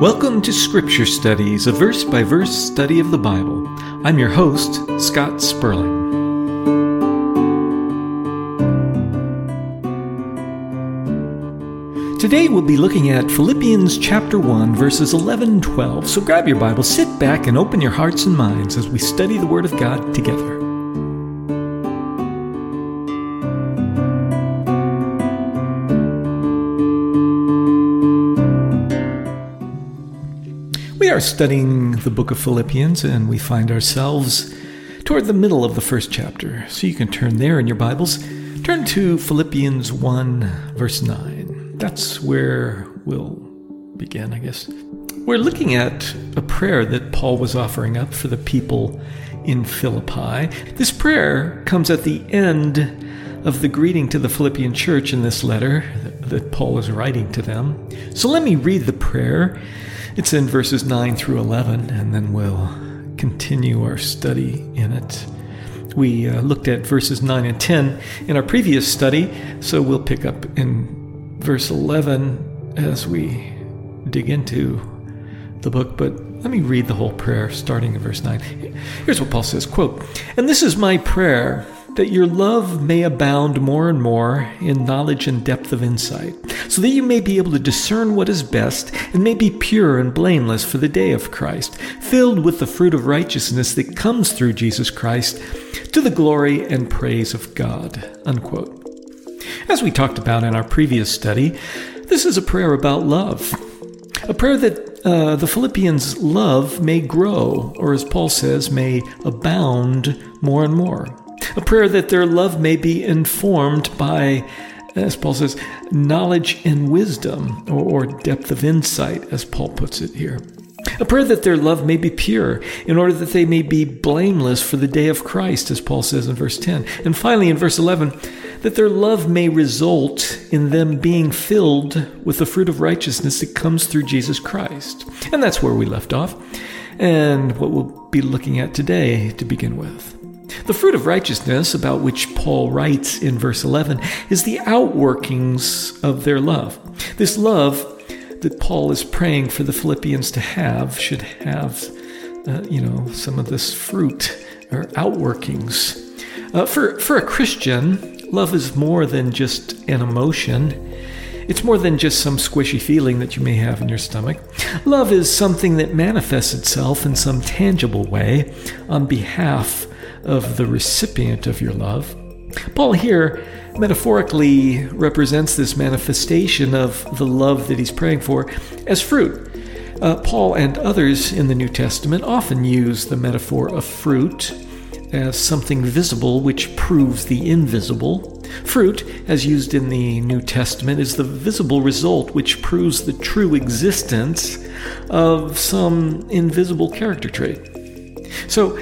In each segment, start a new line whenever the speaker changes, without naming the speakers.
Welcome to Scripture Studies, a verse by verse study of the Bible. I'm your host, Scott Sperling. Today we'll be looking at Philippians chapter 1, verses 11 and 12. So grab your Bible, sit back, and open your hearts and minds as we study the Word of God together. Are studying the book of Philippians, and we find ourselves toward the middle of the first chapter. So you can turn there in your Bibles. Turn to Philippians 1, verse 9. That's where we'll begin, I guess. We're looking at a prayer that Paul was offering up for the people in Philippi. This prayer comes at the end of the greeting to the Philippian church in this letter that Paul is writing to them. So let me read the prayer it's in verses 9 through 11, and then we'll continue our study in it. We uh, looked at verses 9 and 10 in our previous study, so we'll pick up in verse 11 as we dig into the book. But let me read the whole prayer starting in verse 9. Here's what Paul says quote, And this is my prayer that your love may abound more and more in knowledge and depth of insight, so that you may be able to discern what is best and may be pure and blameless for the day of Christ, filled with the fruit of righteousness that comes through Jesus Christ, to the glory and praise of God. Unquote. As we talked about in our previous study, this is a prayer about love. A prayer that uh, the Philippians' love may grow, or as Paul says, may abound more and more a prayer that their love may be informed by, as Paul says, knowledge and wisdom, or, or depth of insight, as Paul puts it here. A prayer that their love may be pure, in order that they may be blameless for the day of Christ, as Paul says in verse 10. And finally, in verse 11, that their love may result in them being filled with the fruit of righteousness that comes through Jesus Christ. And that's where we left off, and what we'll be looking at today to begin with. The fruit of righteousness, about which Paul writes in verse 11, is the outworkings of their love. This love that Paul is praying for the Philippians to have should have, uh, you know, some of this fruit or outworkings. Uh, for, for a Christian, love is more than just an emotion. It's more than just some squishy feeling that you may have in your stomach. Love is something that manifests itself in some tangible way on behalf of the recipient of your love. Paul here metaphorically represents this manifestation of the love that he's praying for as fruit. Uh, Paul and others in the New Testament often use the metaphor of fruit as something visible which proves the invisible. Fruit, as used in the New Testament, is the visible result which proves the true existence of some invisible character trait. So,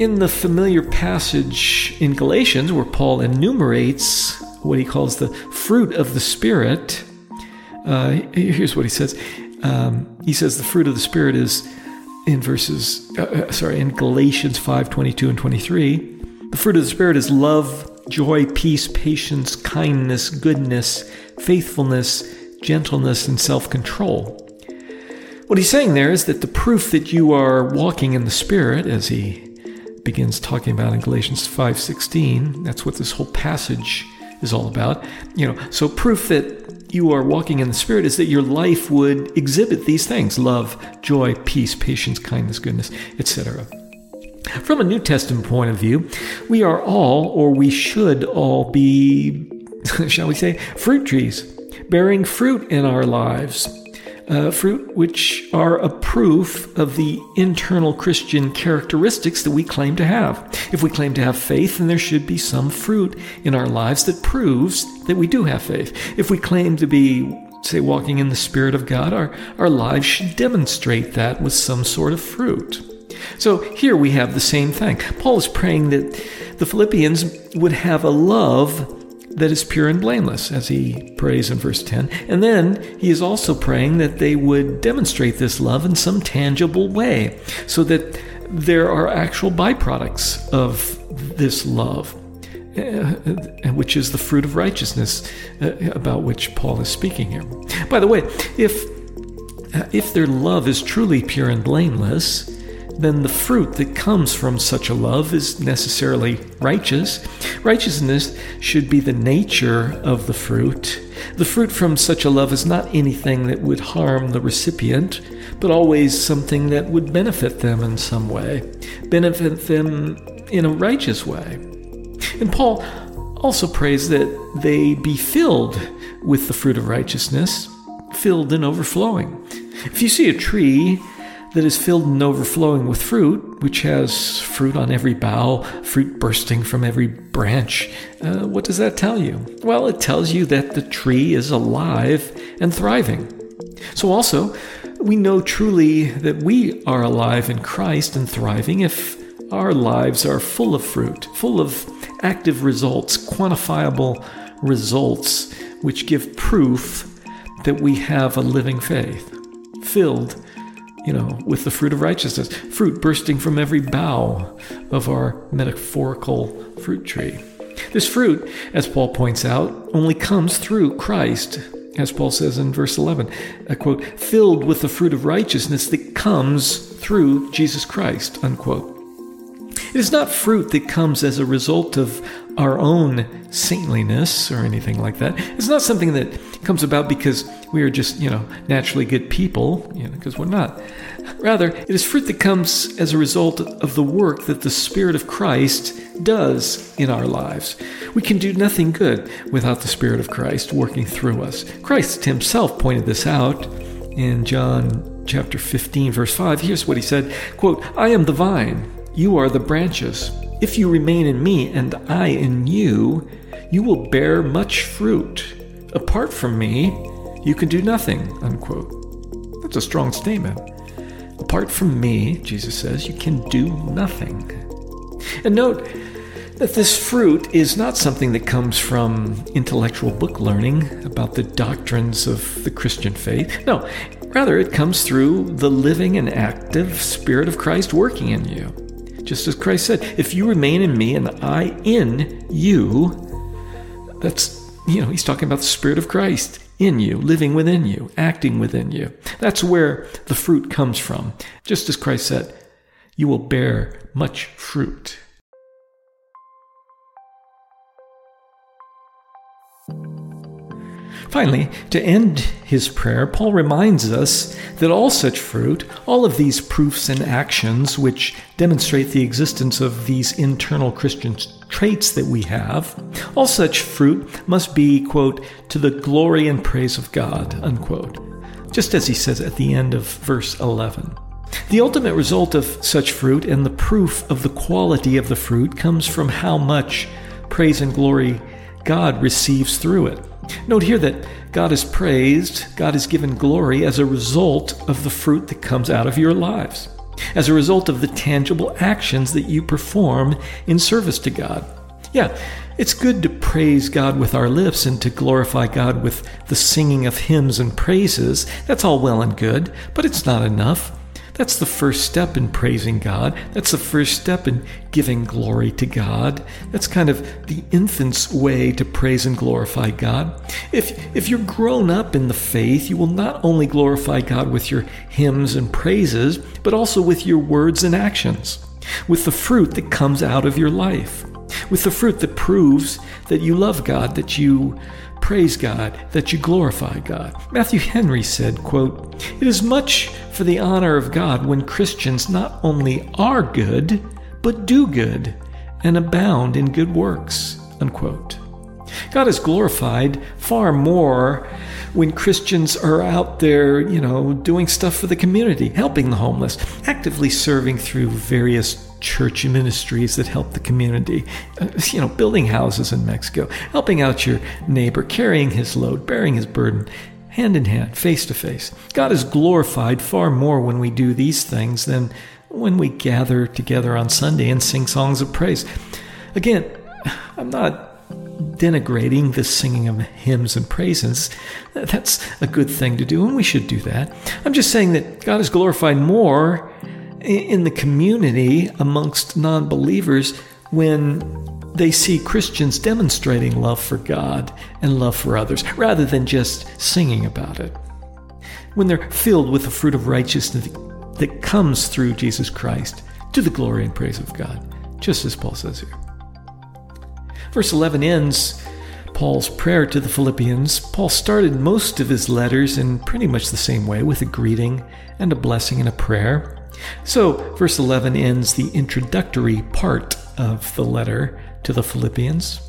in the familiar passage in Galatians where Paul enumerates what he calls the fruit of the Spirit, uh, here's what he says. Um, he says the fruit of the Spirit is in verses, uh, uh sorry, in Galatians 5 22 and 23. The fruit of the Spirit is love, joy, peace, patience, kindness, goodness, faithfulness, gentleness, and self control. What he's saying there is that the proof that you are walking in the Spirit, as he begins talking about in Galatians 5:16. That's what this whole passage is all about. You know, so proof that you are walking in the spirit is that your life would exhibit these things: love, joy, peace, patience, kindness, goodness, etc. From a New Testament point of view, we are all or we should all be shall we say fruit trees bearing fruit in our lives uh, fruit which are a proof of the internal Christian characteristics that we claim to have. If we claim to have faith, then there should be some fruit in our lives that proves that we do have faith. If we claim to be, say, walking in the Spirit of God, our, our lives should demonstrate that with some sort of fruit. So here we have the same thing. Paul is praying that the Philippians would have a love that is pure and blameless, as he prays in verse 10. And then he is also praying that they would demonstrate this love in some tangible way, so that there are actual byproducts of this love, uh, which is the fruit of righteousness uh, about which Paul is speaking here. By the way, if if their love is truly pure and blameless, then the fruit that comes from such a love is necessarily righteous. Righteousness should be the nature of the fruit. The fruit from such a love is not anything that would harm the recipient, but always something that would benefit them in some way, benefit them in a righteous way. And Paul also prays that they be filled with the fruit of righteousness, filled and overflowing. If you see a tree that is filled and overflowing with fruit, which has fruit on every bough, fruit bursting from every branch. Uh, what does that tell you? Well, it tells you that the tree is alive and thriving. So, also, we know truly that we are alive in Christ and thriving if our lives are full of fruit, full of active results, quantifiable results, which give proof that we have a living faith, filled you know, with the fruit of righteousness, fruit bursting from every bough of our metaphorical fruit tree. This fruit, as Paul points out, only comes through Christ, as Paul says in verse 11, a quote, filled with the fruit of righteousness that comes through Jesus Christ, unquote. It is not fruit that comes as a result of our own saintliness or anything like that. It's not something that comes about because we are just, you know, naturally good people, you know, because we're not. Rather, it is fruit that comes as a result of the work that the Spirit of Christ does in our lives. We can do nothing good without the Spirit of Christ working through us. Christ himself pointed this out in John chapter 15 verse 5. Here's what he said, quote, "I am the vine, you are the branches. If you remain in me and I in you, you will bear much fruit. Apart from me, you can do nothing. Unquote. That's a strong statement. Apart from me, Jesus says, you can do nothing. And note that this fruit is not something that comes from intellectual book learning about the doctrines of the Christian faith. No, rather, it comes through the living and active Spirit of Christ working in you. Just as Christ said, if you remain in me and I in you, that's, you know, he's talking about the Spirit of Christ in you, living within you, acting within you. That's where the fruit comes from. Just as Christ said, you will bear much fruit. Finally, to end his prayer, Paul reminds us that all such fruit, all of these proofs and actions which demonstrate the existence of these internal Christian traits that we have, all such fruit must be, quote, to the glory and praise of God, unquote, just as he says at the end of verse 11. The ultimate result of such fruit and the proof of the quality of the fruit comes from how much praise and glory God receives through it. Note here that God is praised, God is given glory as a result of the fruit that comes out of your lives, as a result of the tangible actions that you perform in service to God. Yeah, it's good to praise God with our lips and to glorify God with the singing of hymns and praises. That's all well and good, but it's not enough. That's the first step in praising God. That's the first step in giving glory to God. That's kind of the infant's way to praise and glorify God. If, if you're grown up in the faith, you will not only glorify God with your hymns and praises, but also with your words and actions, with the fruit that comes out of your life, with the fruit that proves that you love God, that you praise God, that you glorify God. Matthew Henry said, quote, It is much for the honor of God when Christians not only are good, but do good and abound in good works. Unquote. God is glorified far more when Christians are out there, you know, doing stuff for the community, helping the homeless, actively serving through various church ministries that help the community, uh, you know, building houses in Mexico, helping out your neighbor, carrying his load, bearing his burden, hand in hand, face to face. God is glorified far more when we do these things than when we gather together on Sunday and sing songs of praise. Again, I'm not denigrating the singing of hymns and praises. That's a good thing to do, and we should do that. I'm just saying that God is glorified more in the community amongst non believers when they see Christians demonstrating love for God and love for others rather than just singing about it. when they're filled with the fruit of righteousness that comes through Jesus Christ to the glory and praise of God, just as Paul says here. Verse 11 ends Paul's prayer to the Philippians. Paul started most of his letters in pretty much the same way with a greeting and a blessing and a prayer. So, verse 11 ends the introductory part of the letter to the Philippians.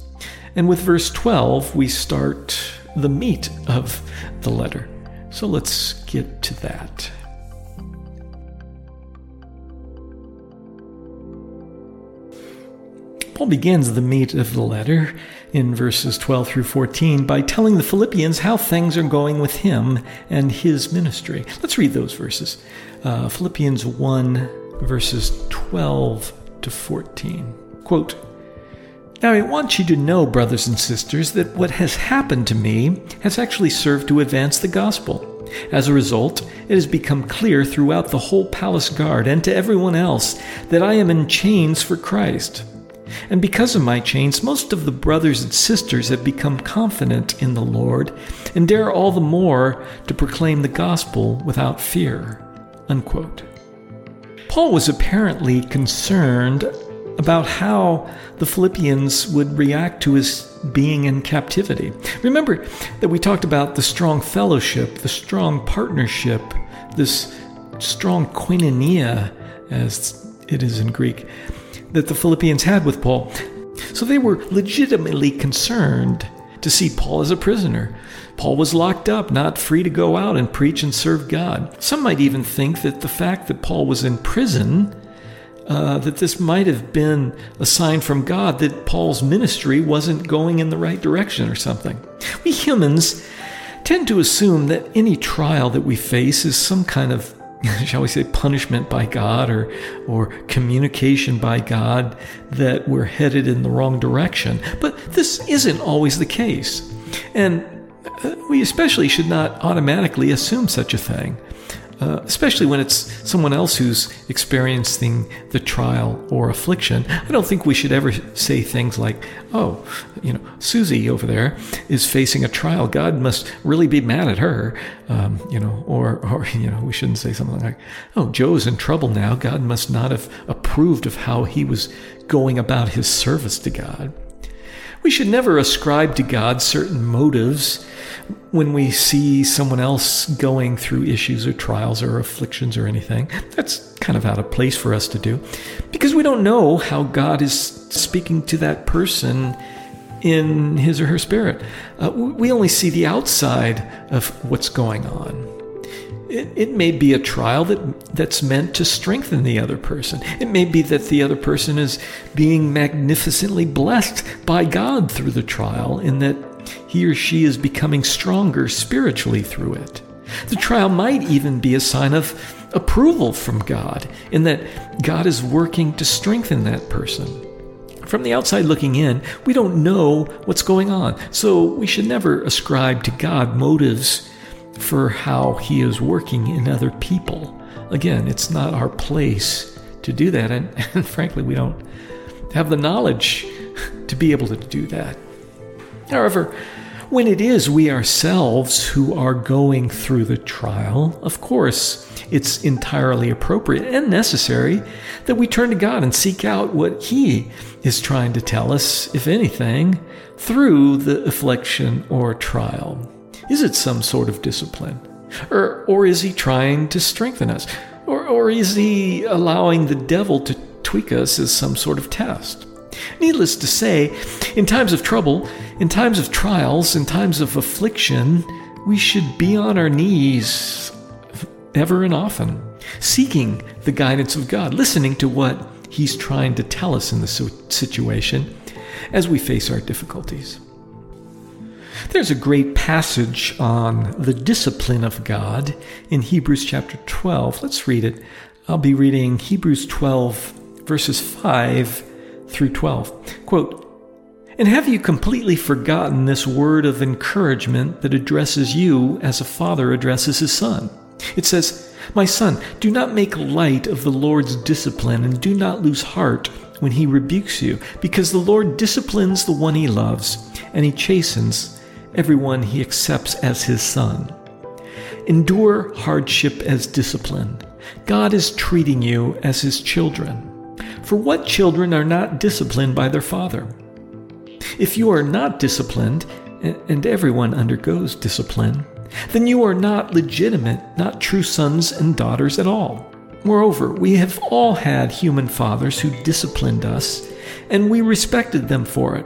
And with verse 12, we start the meat of the letter. So let's get to that. Paul begins the meat of the letter in verses 12 through 14 by telling the Philippians how things are going with him and his ministry. Let's read those verses. Uh, Philippians 1, verses 12 to 14. Quote, now, I want you to know, brothers and sisters, that what has happened to me has actually served to advance the gospel. As a result, it has become clear throughout the whole palace guard and to everyone else that I am in chains for Christ. And because of my chains, most of the brothers and sisters have become confident in the Lord and dare all the more to proclaim the gospel without fear. Unquote. Paul was apparently concerned about how the Philippians would react to his being in captivity. Remember that we talked about the strong fellowship, the strong partnership, this strong koinonia, as it is in Greek, that the Philippians had with Paul. So they were legitimately concerned to see Paul as a prisoner. Paul was locked up, not free to go out and preach and serve God. Some might even think that the fact that Paul was in prison, uh, that this might have been a sign from God that Paul's ministry wasn't going in the right direction or something. We humans tend to assume that any trial that we face is some kind of shall we say, punishment by God or, or communication by God that we're headed in the wrong direction. But this isn't always the case. And uh, we especially should not automatically assume such a thing uh, especially when it's someone else who's experiencing the trial or affliction. I don't think we should ever say things like, oh, you know, Susie over there is facing a trial. God must really be mad at her. Um, you know, or, or, you know, we shouldn't say something like, oh, Joe's in trouble now. God must not have approved of how he was going about his service to God. We should never ascribe to God certain motives when we see someone else going through issues or trials or afflictions or anything. That's kind of out of place for us to do because we don't know how God is speaking to that person in his or her spirit. Uh, we only see the outside of what's going on. It, it, may be a trial that, that's meant to strengthen the other person. It may be that the other person is being magnificently blessed by God through the trial, in that he or she is becoming stronger spiritually through it. The trial might even be a sign of approval from God, in that God is working to strengthen that person. From the outside looking in, we don't know what's going on, so we should never ascribe to God motives for how He is working in other people. Again, it's not our place to do that, and, and frankly, we don't have the knowledge to be able to do that. However, when it is we ourselves who are going through the trial, of course, it's entirely appropriate and necessary that we turn to God and seek out what He is trying to tell us, if anything, through the affliction or trial. Is it some sort of discipline? Or, or is He trying to strengthen us? Or, or is He allowing the devil to tweak us as some sort of test? Needless to say, in times of trouble, in times of trials, in times of affliction, we should be on our knees ever and often, seeking the guidance of God, listening to what He's trying to tell us in the situation as we face our difficulties. There's a great passage on the discipline of God in Hebrews chapter 12. Let's read it. I'll be reading Hebrews 12, verses 5 through 12. Quote, and have you completely forgotten this word of encouragement that addresses you as a father addresses his son? It says, My son, do not make light of the Lord's discipline and do not lose heart when he rebukes you, because the Lord disciplines the one he loves, and he chastens everyone he accepts as his son. endure hardship as discipline. God is treating you as his children. For what children are not disciplined by their father? If you are not disciplined, and everyone undergoes discipline, then you are not legitimate, not true sons and daughters at all. Moreover, we have all had human fathers who disciplined us, and we respected them for it.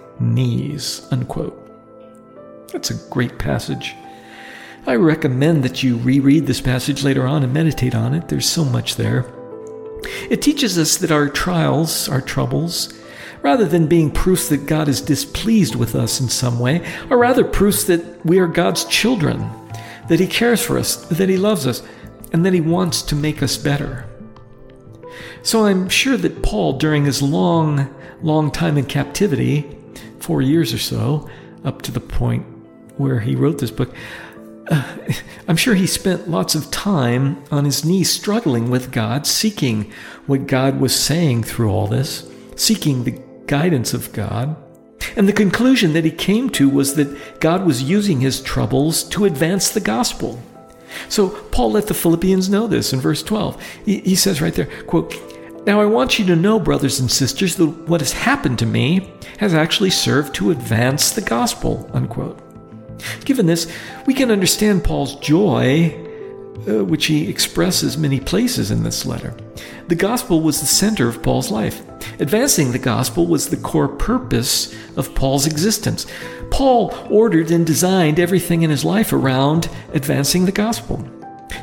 knees. Unquote. That's a great passage. I recommend that you reread this passage later on and meditate on it. There's so much there. It teaches us that our trials, our troubles, rather than being proofs that God is displeased with us in some way, are rather proofs that we are God's children, that He cares for us, that He loves us, and that He wants to make us better. So I'm sure that Paul, during his long, long time in captivity, four years or so, up to the point where he wrote this book, uh, I'm sure he spent lots of time on his knees struggling with God, seeking what God was saying through all this, seeking the guidance of God. And the conclusion that he came to was that God was using his troubles to advance the gospel. So Paul let the Philippians know this in verse 12. He, he says right there, quote, Now I want you to know, brothers and sisters, that what has happened to me has actually served to advance the gospel, unquote. Given this, we can understand Paul's joy uh, which he expresses many places in this letter. The gospel was the center of Paul's life. Advancing the gospel was the core purpose of Paul's existence. Paul ordered and designed everything in his life around advancing the gospel.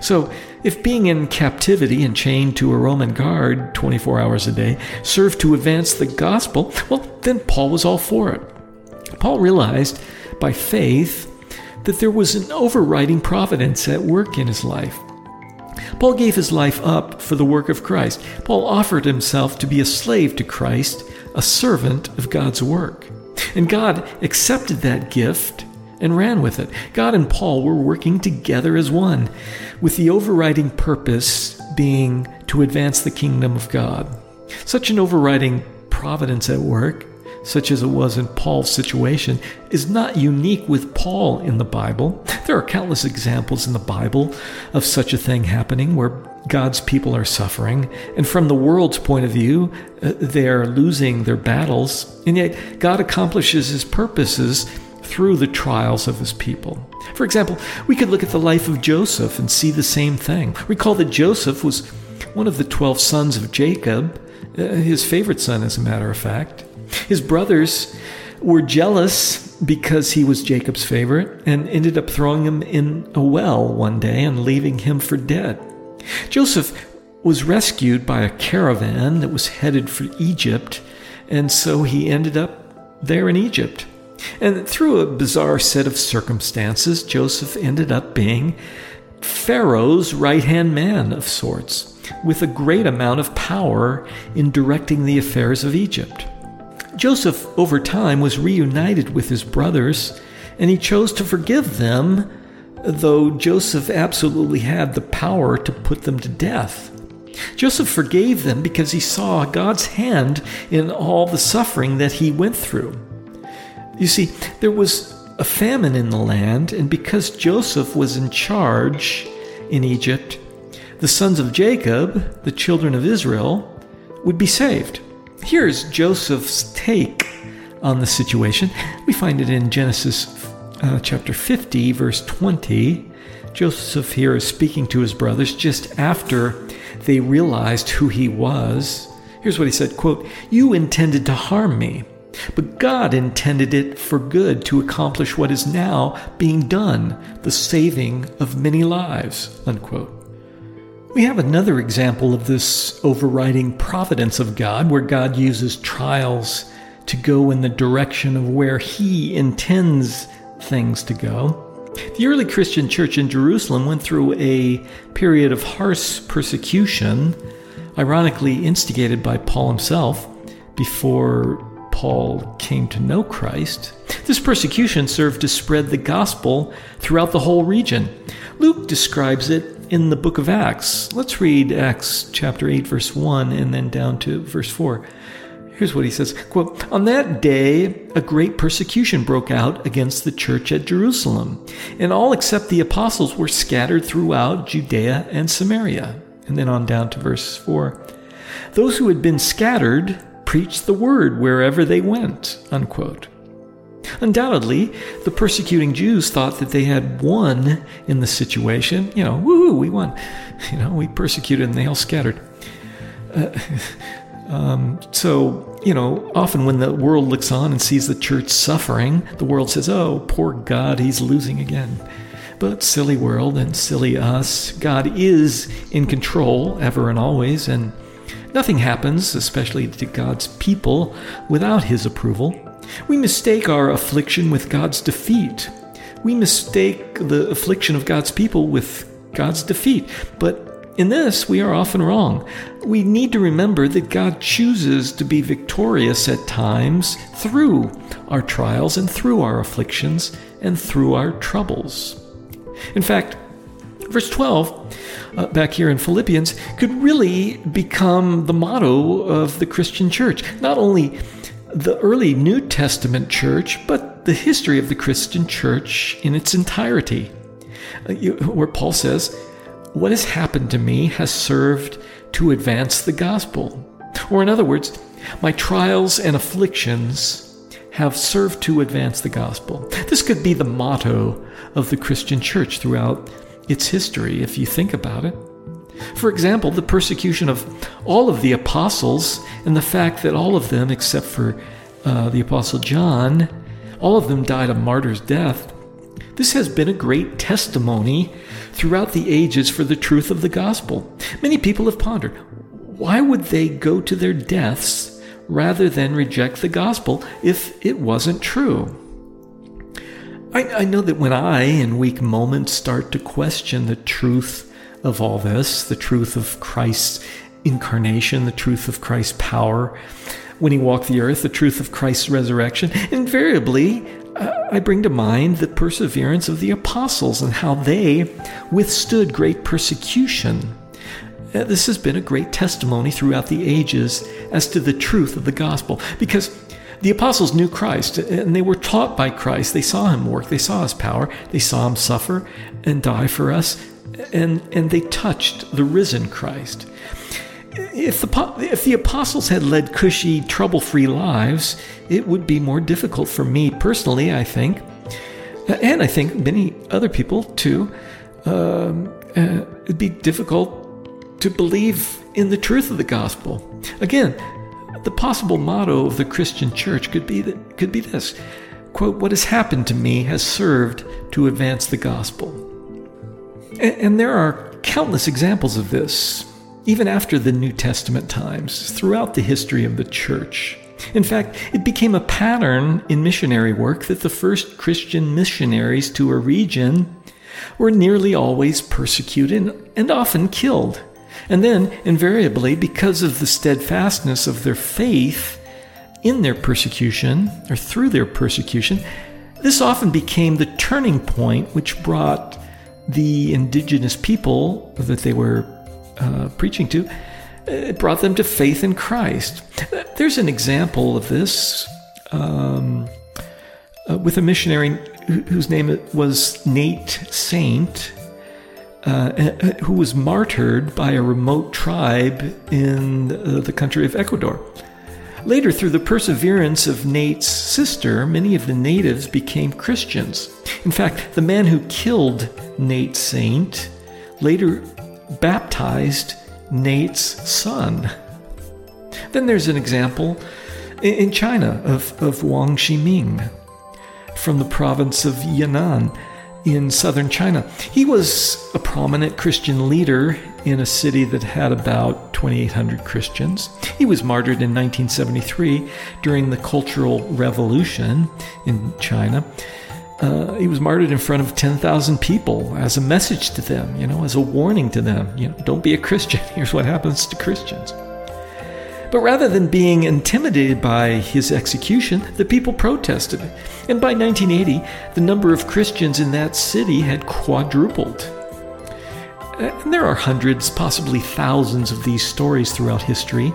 So, if being in captivity and chained to a Roman guard 24 hours a day served to advance the gospel, well, then Paul was all for it. Paul realized by faith that there was an overriding providence at work in his life. Paul gave his life up for the work of Christ. Paul offered himself to be a slave to Christ, a servant of God's work. And God accepted that gift and ran with it. God and Paul were working together as one, with the overriding purpose being to advance the kingdom of God. Such an overriding providence at work such as it was in Paul's situation, is not unique with Paul in the Bible. There are countless examples in the Bible of such a thing happening where God's people are suffering, and from the world's point of view, uh, they are losing their battles, and yet God accomplishes his purposes through the trials of his people. For example, we could look at the life of Joseph and see the same thing. Recall that Joseph was one of the 12 sons of Jacob, uh, his favorite son, as a matter of fact. His brothers were jealous because he was Jacob's favorite and ended up throwing him in a well one day and leaving him for dead. Joseph was rescued by a caravan that was headed for Egypt, and so he ended up there in Egypt. And through a bizarre set of circumstances, Joseph ended up being Pharaoh's right hand man of sorts, with a great amount of power in directing the affairs of Egypt. Joseph, over time, was reunited with his brothers, and he chose to forgive them, though Joseph absolutely had the power to put them to death. Joseph forgave them because he saw God's hand in all the suffering that he went through. You see, there was a famine in the land, and because Joseph was in charge in Egypt, the sons of Jacob, the children of Israel, would be saved. Here's Joseph's take on the situation. We find it in Genesis uh, chapter 50, verse 20. Joseph here is speaking to his brothers just after they realized who he was. Here's what he said quote, You intended to harm me, but God intended it for good to accomplish what is now being done, the saving of many lives. Unquote. We have another example of this overriding providence of God, where God uses trials to go in the direction of where He intends things to go. The early Christian church in Jerusalem went through a period of harsh persecution, ironically instigated by Paul himself before Paul came to know Christ. This persecution served to spread the gospel throughout the whole region. Luke describes it in the book of Acts. Let's read Acts chapter 8, verse 1, and then down to verse 4. Here's what he says quote, On that day, a great persecution broke out against the church at Jerusalem, and all except the apostles were scattered throughout Judea and Samaria. And then on down to verse 4. Those who had been scattered preached the word wherever they went. Unquote. Undoubtedly, the persecuting Jews thought that they had won in the situation. You know, woohoo, we won. You know, we persecuted and they all scattered. Uh, um, so, you know, often when the world looks on and sees the church suffering, the world says, oh, poor God, he's losing again. But silly world and silly us, God is in control ever and always, and nothing happens, especially to God's people, without his approval. We mistake our affliction with God's defeat. We mistake the affliction of God's people with God's defeat. But in this, we are often wrong. We need to remember that God chooses to be victorious at times through our trials and through our afflictions and through our troubles. In fact, verse 12, uh, back here in Philippians, could really become the motto of the Christian church. Not only the early New Testament church, but the history of the Christian church in its entirety, uh, where Paul says, What has happened to me has served to advance the gospel. Or, in other words, my trials and afflictions have served to advance the gospel. This could be the motto of the Christian church throughout its history, if you think about it. For example, the persecution of all of the apostles and the fact that all of them, except for uh, the apostle John, all of them died a martyr's death. This has been a great testimony throughout the ages for the truth of the gospel. Many people have pondered why would they go to their deaths rather than reject the gospel if it wasn't true? I, I know that when I, in weak moments, start to question the truth of all this the truth of Christ's incarnation, the truth of Christ's power when he walked the earth, the truth of Christ's resurrection. Invariably, uh, I bring to mind the perseverance of the apostles and how they withstood great persecution. Uh, this has been a great testimony throughout the ages as to the truth of the gospel because the apostles knew Christ and they were taught by Christ. They saw him work, they saw his power, they saw him suffer and die for us, and, and they touched the risen Christ. If the, if the apostles had led cushy, trouble free lives, it would be more difficult for me personally, I think, and I think many other people too. Um, uh, it'd be difficult to believe in the truth of the gospel. Again, the possible motto of the Christian church could be that could be this quote, what has happened to me has served to advance the gospel. And, and there are countless examples of this, even after the New Testament times, throughout the history of the church. In fact, it became a pattern in missionary work that the first Christian missionaries to a region were nearly always persecuted and often killed. And then, invariably, because of the steadfastness of their faith in their persecution, or through their persecution, this often became the turning point which brought the indigenous people that they were uh, preaching to, it brought them to faith in Christ. There's an example of this um, uh, with a missionary whose name was Nate Saint. Uh, uh, who was martyred by a remote tribe in uh, the country of Ecuador. Later, through the perseverance of Nate's sister, many of the natives became Christians. In fact, the man who killed Nate Saint later baptized Nate's son. Then there's an example in China of, of Wang Zhiming from the province of Yunnan in southern China. He was a prominent Christian leader in a city that had about 2,800 Christians. He was martyred in 1973 during the Cultural Revolution in China. uh, he was martyred in front of 10,000 people as a message to them, you know, as a warning to them. You know, don't be a Christian. Here's what happens to Christians. But rather than being intimidated by his execution, the people protested. And by 1980, the number of Christians in that city had quadrupled. And there are hundreds, possibly thousands of these stories throughout history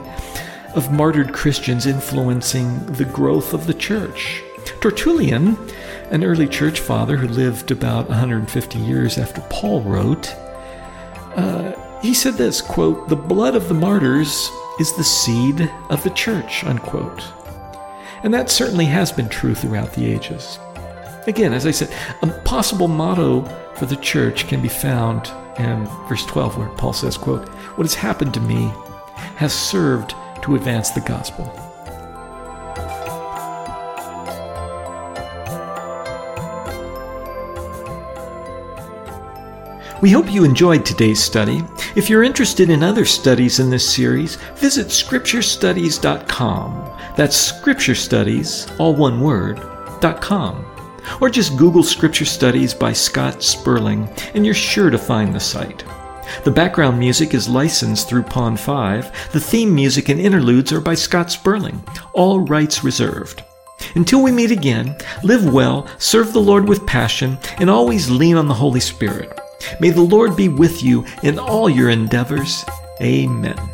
of martyred Christians influencing the growth of the church. Tertullian, an early church father who lived about 150 years after Paul wrote, uh, he said this quote, The blood of the martyrs is the seed of the church, unquote. And that certainly has been true throughout the ages. Again, as I said, a possible motto for the church can be found in verse 12 where Paul says, quote, What has happened to me has served to advance the gospel. We hope you enjoyed today's study. If you're interested in other studies in this series, visit scripturestudies.com. That's scripture studies, all one word, .com. Or just Google Scripture Studies by Scott Sperling, and you're sure to find the site. The background music is licensed through Pond 5. The theme music and interludes are by Scott Sperling, all rights reserved. Until we meet again, live well, serve the Lord with passion, and always lean on the Holy Spirit. May the Lord be with you in all your endeavors. Amen.